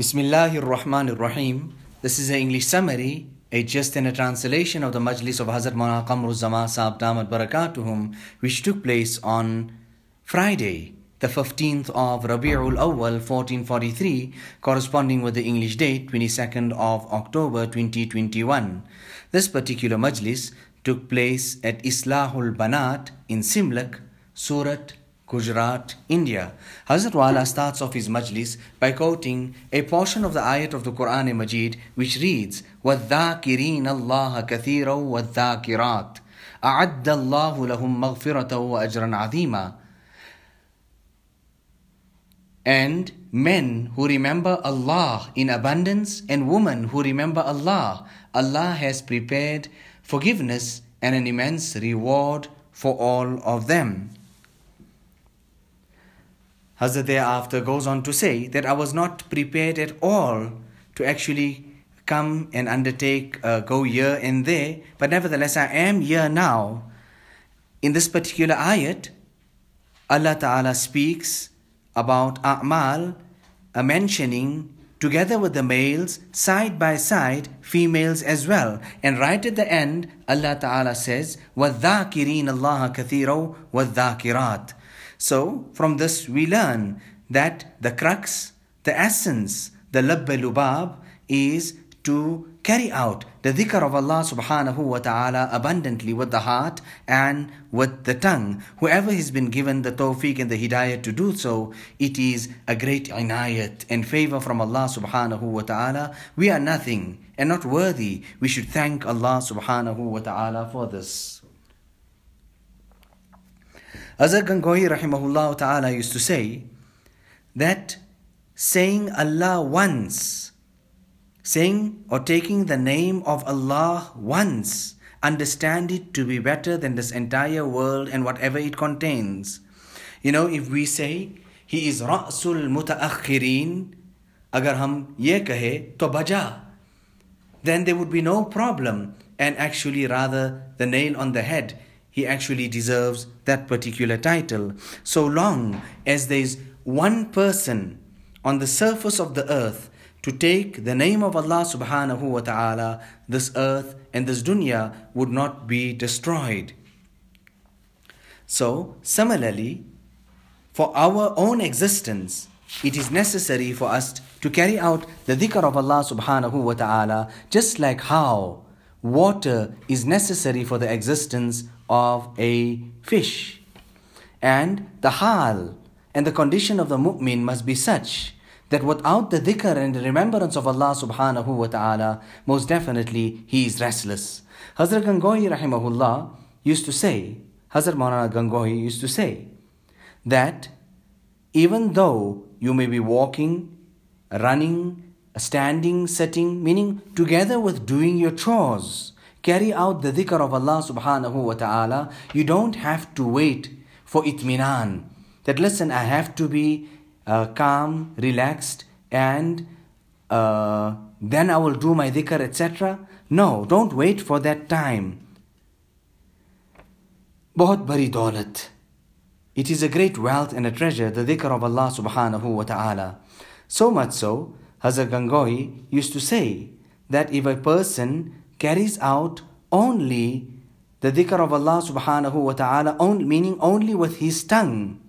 Bismillahir Rahmanir Rahim. This is an English summary, a just in a translation of the Majlis of Hazrat Maulana Qamaruzzaman Sahib Damat Barakatuhum, which took place on Friday, the 15th of Rabi'ul Awwal 1443, corresponding with the English date 22nd of October 2021. This particular Majlis took place at Islahul Banat in Simlak, Surat, Gujarat, India. Hazrat Wala starts off his majlis by quoting a portion of the ayat of the Quran Majid which reads, وَالذَّاكِرِينَ اللَّهَ كَثِيرًا وَالذَّاكِرَاتِ أَعَدَّ اللَّهُ لَهُمْ مَغْفِرَةً وَأَجْرًا عَظِيمًا And men who remember Allah in abundance and women who remember Allah, Allah has prepared forgiveness and an immense reward for all of them. Hazrat thereafter goes on to say that I was not prepared at all to actually come and undertake, uh, go here and there, but nevertheless I am here now. In this particular ayat, Allah Ta'ala speaks about A'mal, uh, mentioning together with the males, side by side, females as well. And right at the end, Allah Ta'ala says, وَالذَّاكِرِينَ اللَّهَ كَثِيرًا وَالذَّاكِرَاتِ so, from this we learn that the crux, the essence, the labba lubab is to carry out the dhikr of Allah subhanahu wa ta'ala abundantly with the heart and with the tongue. Whoever has been given the tawfiq and the hidayah to do so, it is a great inayat and favor from Allah subhanahu wa ta'ala. We are nothing and not worthy. We should thank Allah subhanahu wa ta'ala for this. Hazrat Gangohi rahimahullah ta'ala used to say that saying Allah once, saying or taking the name of Allah once, understand it to be better than this entire world and whatever it contains. You know, if we say, He is Ra'sul Mutaakhirin, agar hum ye kahe, to baja, then there would be no problem and actually rather the nail on the head he actually deserves that particular title. So long as there is one person on the surface of the earth to take the name of Allah subhanahu wa ta'ala, this earth and this dunya would not be destroyed. So, similarly, for our own existence, it is necessary for us to carry out the dhikr of Allah subhanahu wa ta'ala, just like how water is necessary for the existence of a fish. And the hal and the condition of the mu'min must be such that without the dhikr and the remembrance of Allah subhanahu wa ta'ala, most definitely he is restless. Hazrat Gangohi rahimahullah used to say, Hazrat Maulana Gangohi used to say, that even though you may be walking, running, standing, sitting, meaning together with doing your chores, Carry out the dhikr of Allah subhanahu wa ta'ala. You don't have to wait for itminan. That listen, I have to be uh, calm, relaxed, and uh, then I will do my dhikr, etc. No, don't wait for that time. बहुत बड़ी दौलत It is a great wealth and a treasure, the dhikr of Allah subhanahu wa ta'ala. So much so, Hazrat Gangohi used to say that if a person carries out only the dhikr of Allah subhanahu wa ta'ala, meaning only with his tongue,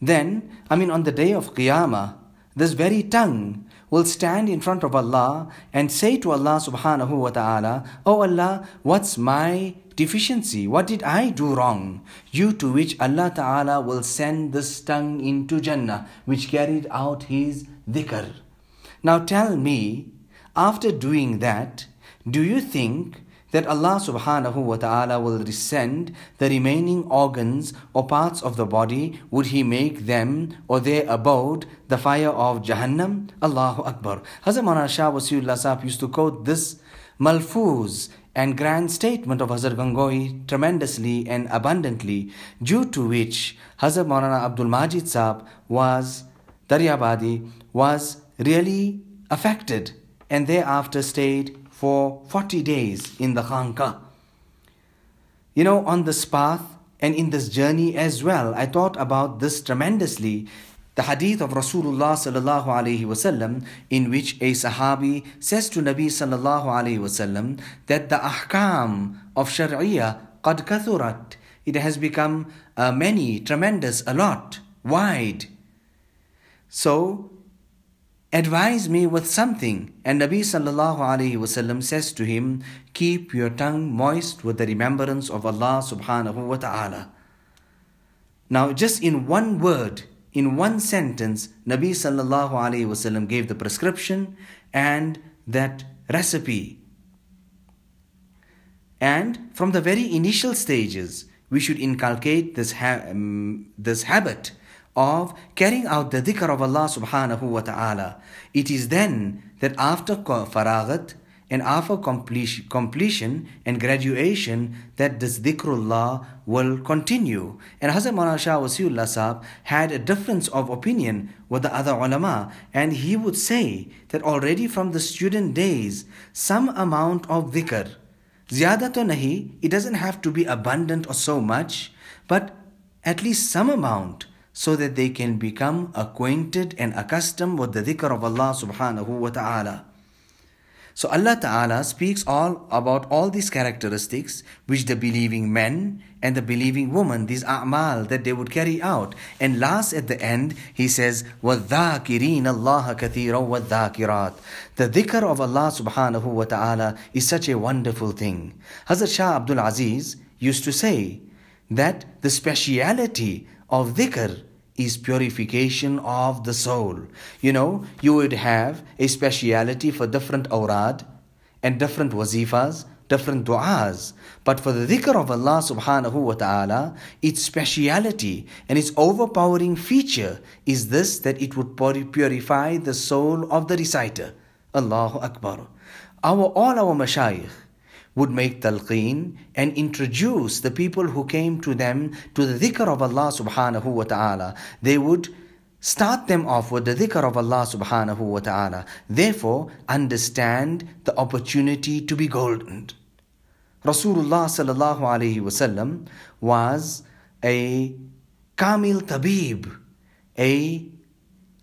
then, I mean, on the day of Qiyamah, this very tongue will stand in front of Allah and say to Allah subhanahu wa ta'ala, Oh Allah, what's my deficiency? What did I do wrong? Due to which Allah ta'ala will send this tongue into Jannah, which carried out his dhikr. Now tell me, after doing that, do you think that Allah subhanahu wa ta'ala will resend the remaining organs or parts of the body? Would He make them or their abode the fire of Jahannam? Allahu Akbar. Hazrat Maulana Shah Wasiullah Sahib used to quote this malfuz and grand statement of Hazrat Gangohi tremendously and abundantly, due to which Hazrat Maulana Abdul Majid Sahib was, Daryabadi, was really affected and thereafter stayed for 40 days in the Khanka. You know, on this path and in this journey as well, I thought about this tremendously. The hadith of Rasulullah sallallahu alaihi wasallam in which a sahabi says to Nabi sallallahu alaihi wasallam that the ahkam of sharia qad kathurat it has become uh, many tremendous a lot wide so advise me with something and Nabi sallallahu alaihi wasallam says to him keep your tongue moist with the remembrance of Allah subhanahu wa ta'ala now just in one word in one sentence, Nabi sallallahu alaihi wasallam gave the prescription and that recipe. And from the very initial stages, we should inculcate this, ha- um, this habit of carrying out the dhikr of Allah subhanahu wa ta'ala. It is then that after faragat, and after completion, and graduation that this dhikrullah will continue. And Hazrat Maulana Shah Wasiullah Sahab had a difference of opinion with the other ulama and he would say that already from the student days some amount of dhikr, ziyada to nahi, it doesn't have to be abundant or so much, but at least some amount so that they can become acquainted and accustomed with the dhikr of Allah subhanahu wa ta'ala. So Allah Ta'ala speaks all about all these characteristics which the believing men and the believing woman, these a'mal that they would carry out. And last at the end, He says, وَالذَّاكِرِينَ اللَّهَ كَثِيرًا وَالذَّاكِرَاتِ The dhikr of Allah subhanahu wa ta'ala is such a wonderful thing. Hazrat Shah Abdul Aziz used to say that the speciality of dhikr is purification of the soul. You know, you would have a speciality for different awrad and different wazifas, different du'as. But for the dhikr of Allah subhanahu wa ta'ala, its speciality and its overpowering feature is this that it would purify the soul of the reciter. Allahu Akbar. Our, all our mashayikh, would make talqeen and introduce the people who came to them to the dhikr of Allah subhanahu wa ta'ala. They would start them off with the dhikr of Allah subhanahu wa ta'ala. Therefore, understand the opportunity to be golden. Rasulullah sallallahu alayhi wasallam was a Kamil Tabib, a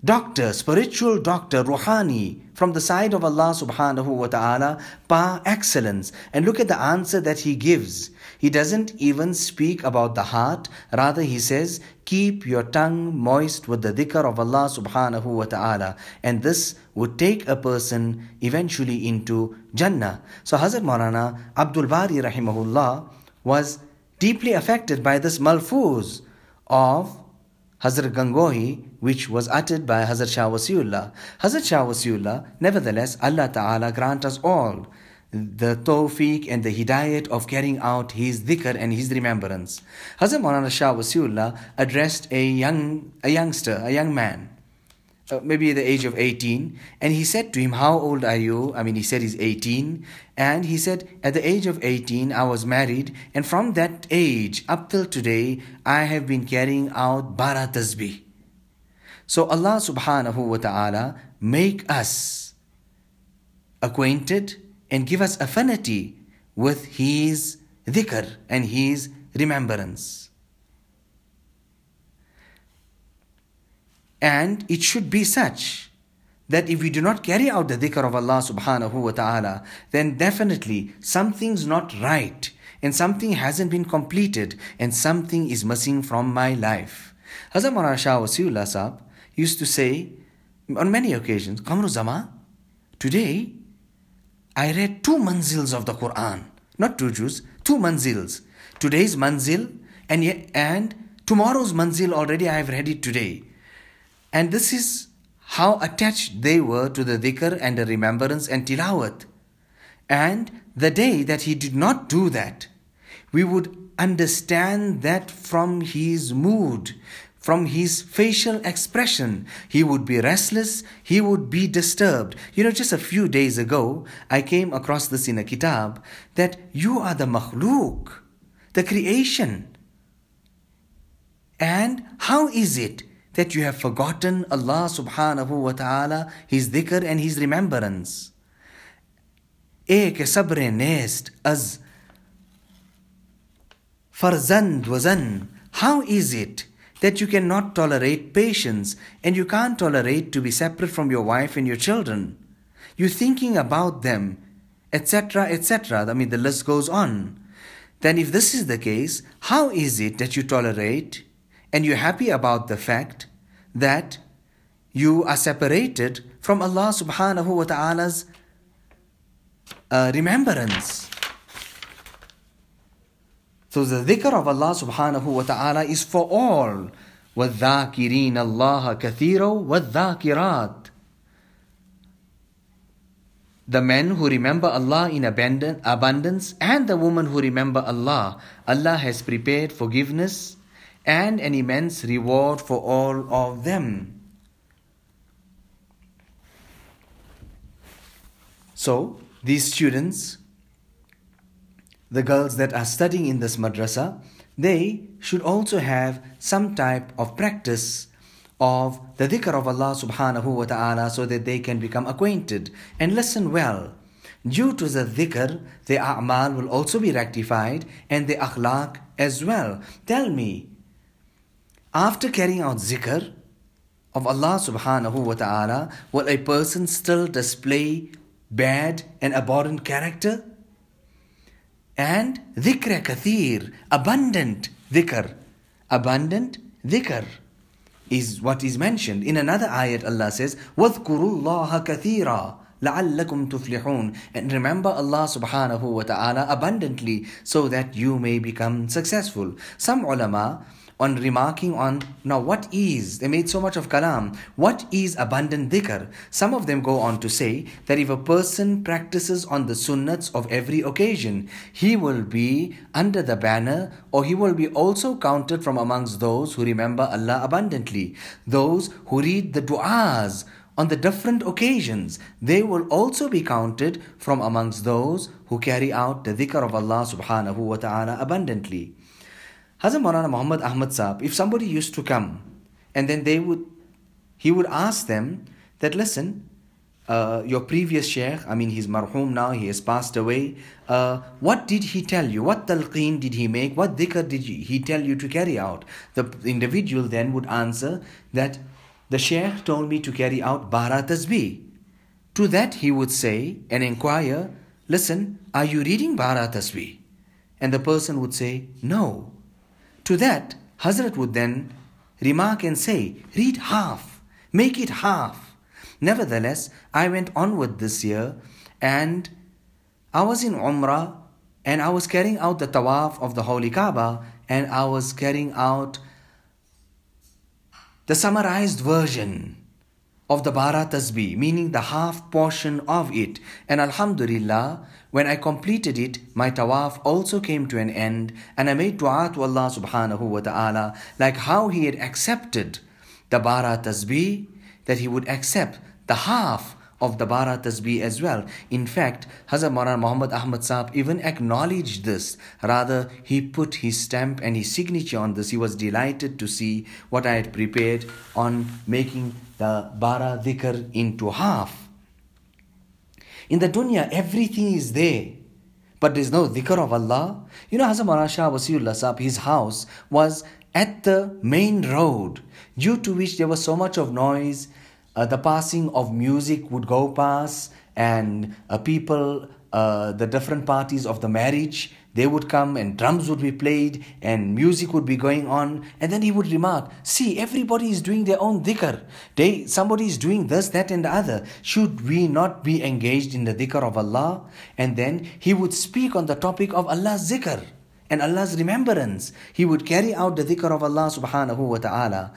doctor, spiritual doctor, Ruhani, from the side of Allah subhanahu wa ta'ala par excellence. And look at the answer that he gives. He doesn't even speak about the heart, rather, he says, Keep your tongue moist with the dhikr of Allah subhanahu wa ta'ala. And this would take a person eventually into Jannah. So Hazrat Maulana Abdul Bari rahimahullah was deeply affected by this malfuz of Hazrat Gangohi, which was uttered by Hazrat Shah Wasiullah. Hazrat Shah Wasiullah, nevertheless, Allah Ta'ala grant us all the tawfiq and the hidayat of carrying out his dhikr and his remembrance. Hazrat Maulana Shah Wasiullah addressed a young, a youngster, a young man uh, maybe at the age of 18 and he said to him how old are you i mean he said he's 18 and he said at the age of 18 i was married and from that age up till today i have been carrying out bara tasbih so allah subhanahu wa ta'ala make us acquainted and give us affinity with his dhikr and his remembrance And it should be such that if we do not carry out the dhikr of Allah subhanahu wa ta'ala, then definitely something's not right and something hasn't been completed and something is missing from my life. Hazrat Maulana Wasiullah Sahab used to say on many occasions, Qamaruzzaman, today I read two manzils of the Quran, not two juz, two manzils. Today's manzil and, and tomorrow's manzil already I have read it today. And this is how attached they were to the dhikr and the remembrance and tilawat. And the day that he did not do that, we would understand that from his mood, from his facial expression, he would be restless, he would be disturbed. You know, just a few days ago, I came across this in a kitab that you are the makhluk, the creation. And how is it that you have forgotten Allah subhanahu wa ta'ala, His dhikr and His remembrance? Ek sabre nest az farzand wazan. How is it that you cannot tolerate patience and you can't tolerate to be separate from your wife and your children. You're thinking about them, etc., etc. I mean, the list goes on. Then, if this is the case, how is it that you tolerate and you're happy about the fact that you are separated from Allah subhanahu wa ta'ala's uh, remembrance? So the dhikr of Allah subhanahu wa ta'ala is for all. وَالذَّاكِرِينَ اللَّهَ كَثِيرًا وَالذَّاكِرَاتِ The men who remember Allah in abundance and the women who remember Allah, Allah has prepared forgiveness and an immense reward for all of them. So, these students the girls that are studying in this madrasa, they should also have some type of practice of the dhikr of Allah subhanahu wa ta'ala so that they can become acquainted and listen well. Due to the dhikr, the a'mal will also be rectified and the akhlaq as well. Tell me, after carrying out zikr of Allah subhanahu wa ta'ala, will a person still display bad and abhorrent character? and dhikr kathir, abundant dhikr. Abundant dhikr is what is mentioned. In another ayat, Allah says, وَاذْكُرُوا اللَّهَ كَثِيرًا لَعَلَّكُمْ تُفْلِحُونَ And remember Allah subhanahu wa ta'ala abundantly so that you may become successful. Some ulama on remarking on now what is they made so much of kalam what is abundant dhikr some of them go on to say that if a person practices on the sunnats of every occasion he will be under the banner or he will be also counted from amongst those who remember allah abundantly those who read the du'as on the different occasions, they will also be counted from amongst those who carry out the dhikr of Allah subhanahu wa ta'ala abundantly. Hazrat Maulana Muhammad Ahmad Saab, if somebody used to come and then they would, he would ask them that, listen, uh, your previous sheikh, I mean, he's marhum now, he has passed away. Uh, what did he tell you? What talqeen did he make? What dhikr did he tell you to carry out? The individual then would answer that the sheikh told me to carry out bara tasbih. To that he would say and inquire, listen, are you reading bara tasbih? And the person would say, no. To that, Hazrat would then remark and say, Read half, make it half. Nevertheless, I went onward this year and I was in Umrah and I was carrying out the tawaf of the Holy Kaaba and I was carrying out the summarized version of the Bara Tasbih, meaning the half portion of it. And Alhamdulillah, when I completed it, my tawaf also came to an end, and I made dua to Allah subhanahu wa ta'ala, like how He had accepted the Bara Tasbih, that He would accept the half of the Bara Tasbih as well. In fact, Hazrat Maulana Muhammad Ahmad Saab even acknowledged this. Rather, he put his stamp and his signature on this. He was delighted to see what I had prepared on making the Bara Dhikr into half. In the dunya, everything is there. But there's no dhikr of Allah. You know, Hazrat Maulana Shah Wasiullah Saab, his house was at the main road, due to which there was so much of noise uh, the passing of music would go past and uh, people uh, the different parties of the marriage they would come and drums would be played and music would be going on. And then he would remark see everybody is doing their own dhikr. They somebody is doing this that and the other. Should we not be engaged in the dhikr of allah? And then he would speak on the topic of allah's dhikr and allah's remembrance. He would carry out the dhikr of allah subhanahu wa ta'ala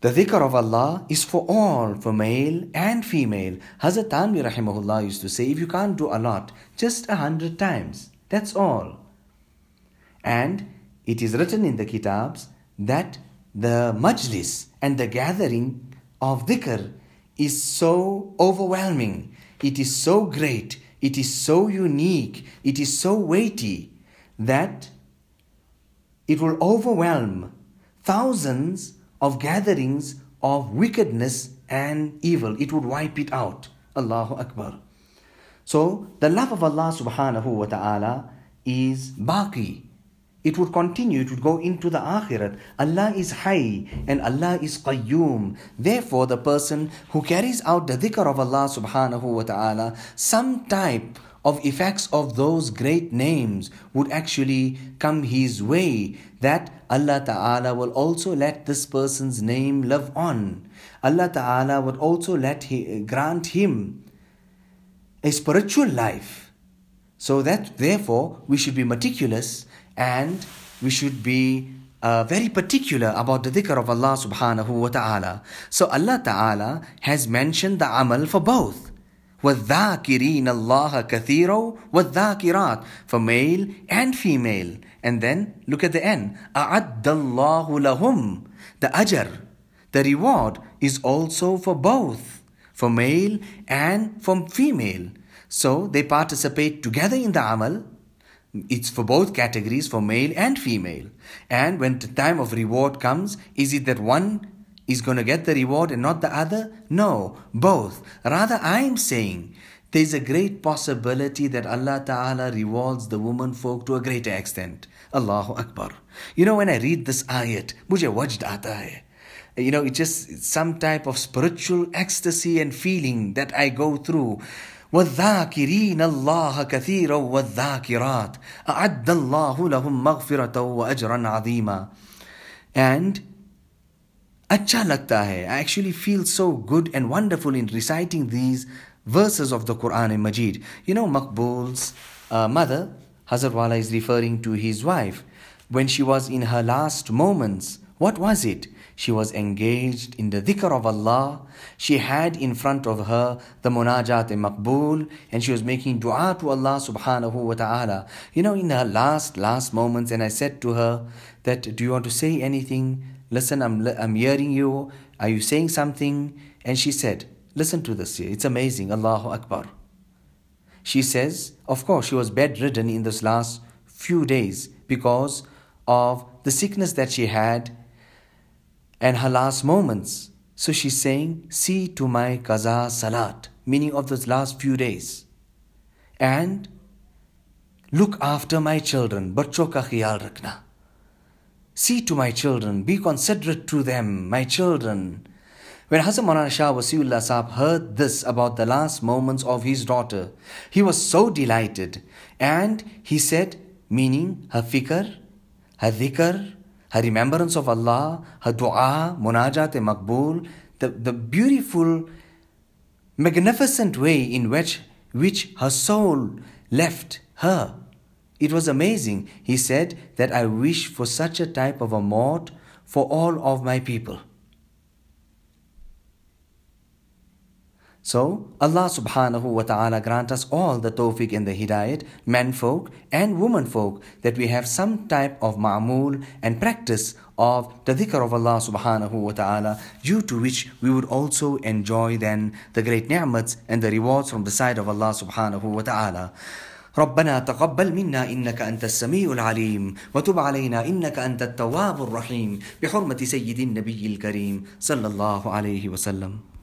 the dhikr of Allah is for all, for male and female. Hazrat Thanvi rahimahullah used to say, if you can't do a lot, just a hundred times. That's all. And it is written in the kitabs that the majlis and the gathering of dhikr is so overwhelming. It is so great. It is so unique. It is so weighty that it will overwhelm thousands of gatherings of wickedness and evil. It would wipe it out. Allahu Akbar. So the love of Allah subhanahu wa ta'ala is baqi. it would continue, it would go into the akhirat. Allah is Hayy and Allah is Qayyum. Therefore, the person who carries out the dhikr of Allah subhanahu wa ta'ala, some type of effects of those great names would actually come his way that Allah Ta'ala will also let this person's name live on. Allah Ta'ala would also let he, grant him a spiritual life. So that therefore we should be meticulous and we should be uh, very particular about the dhikr of Allah subhanahu wa ta'ala. So Allah ta'ala has mentioned the amal for both. وَالذَّاكِرِينَ اللَّهَ كَثِيرًا وَالذَّاكِرَاتِ For male and female. And then look at the end. أَعَدَّ اللَّهُ لَهُمْ The ajr, the reward is also for both. For male and for female. So they participate together in the amal it's for both categories, for male and female. And when the time of reward comes, is it that one is going to get the reward and not the other? No, both. Rather, I am saying there's a great possibility that Allah Ta'ala rewards the woman folk to a greater extent. Allahu Akbar. You know, when I read this ayat, mujhe wajd aata hai. You know, it's just some type of spiritual ecstasy and feeling that I go through. والذاكرين الله كثيرا والذاكرات أعد الله لهم مغفرة وأجرا عظيما and अच्छा लगता hai I actually feel so good and wonderful in reciting these verses of the Quran Majid you know Maqbul's uh, mother Hazrat Wala is referring to his wife when she was in her last moments what was it she was engaged in the dhikr of Allah. She had in front of her the munajat maqbool and she was making dua to Allah subhanahu wa ta'ala. You know, in her last, last moments, and I said to her that, do you want to say anything? Listen, I'm, I'm hearing you. Are you saying something? And she said, listen to this. It's amazing. Allahu Akbar. She says, of course, she was bedridden in this last few days because of the sickness that she had and her last moments. So she's saying, See to my kaza salat, meaning of those last few days. And look after my children, bachcho ka khiyal rakna. See to my children, be considerate to them, my children. When Hazrat Maulana Shah Wasiullah Saab heard this about the last moments of his daughter, he was so delighted. And he said, meaning her fikr, her dhikr, her remembrance of Allah, her dua, munajat e maqbool, the, the beautiful, magnificent way in which, which her soul left her. It was amazing. He said that I wish for such a type of a mort for all of my people. So, Allah subhanahu wa ta'ala grant us all the tawfiq and the hidayat, men folk and women folk, that we have some type of ma'mul and practice of the dhikr of Allah subhanahu wa ta'ala, due to which we would also enjoy then the great ni'mats and the rewards from the side of Allah subhanahu wa ta'ala. ربنا تقبل منا إنك أنت السميع العليم وتب علينا إنك أنت التواب الرحيم بحرمة سيد النبي الكريم صلى الله عليه وسلم.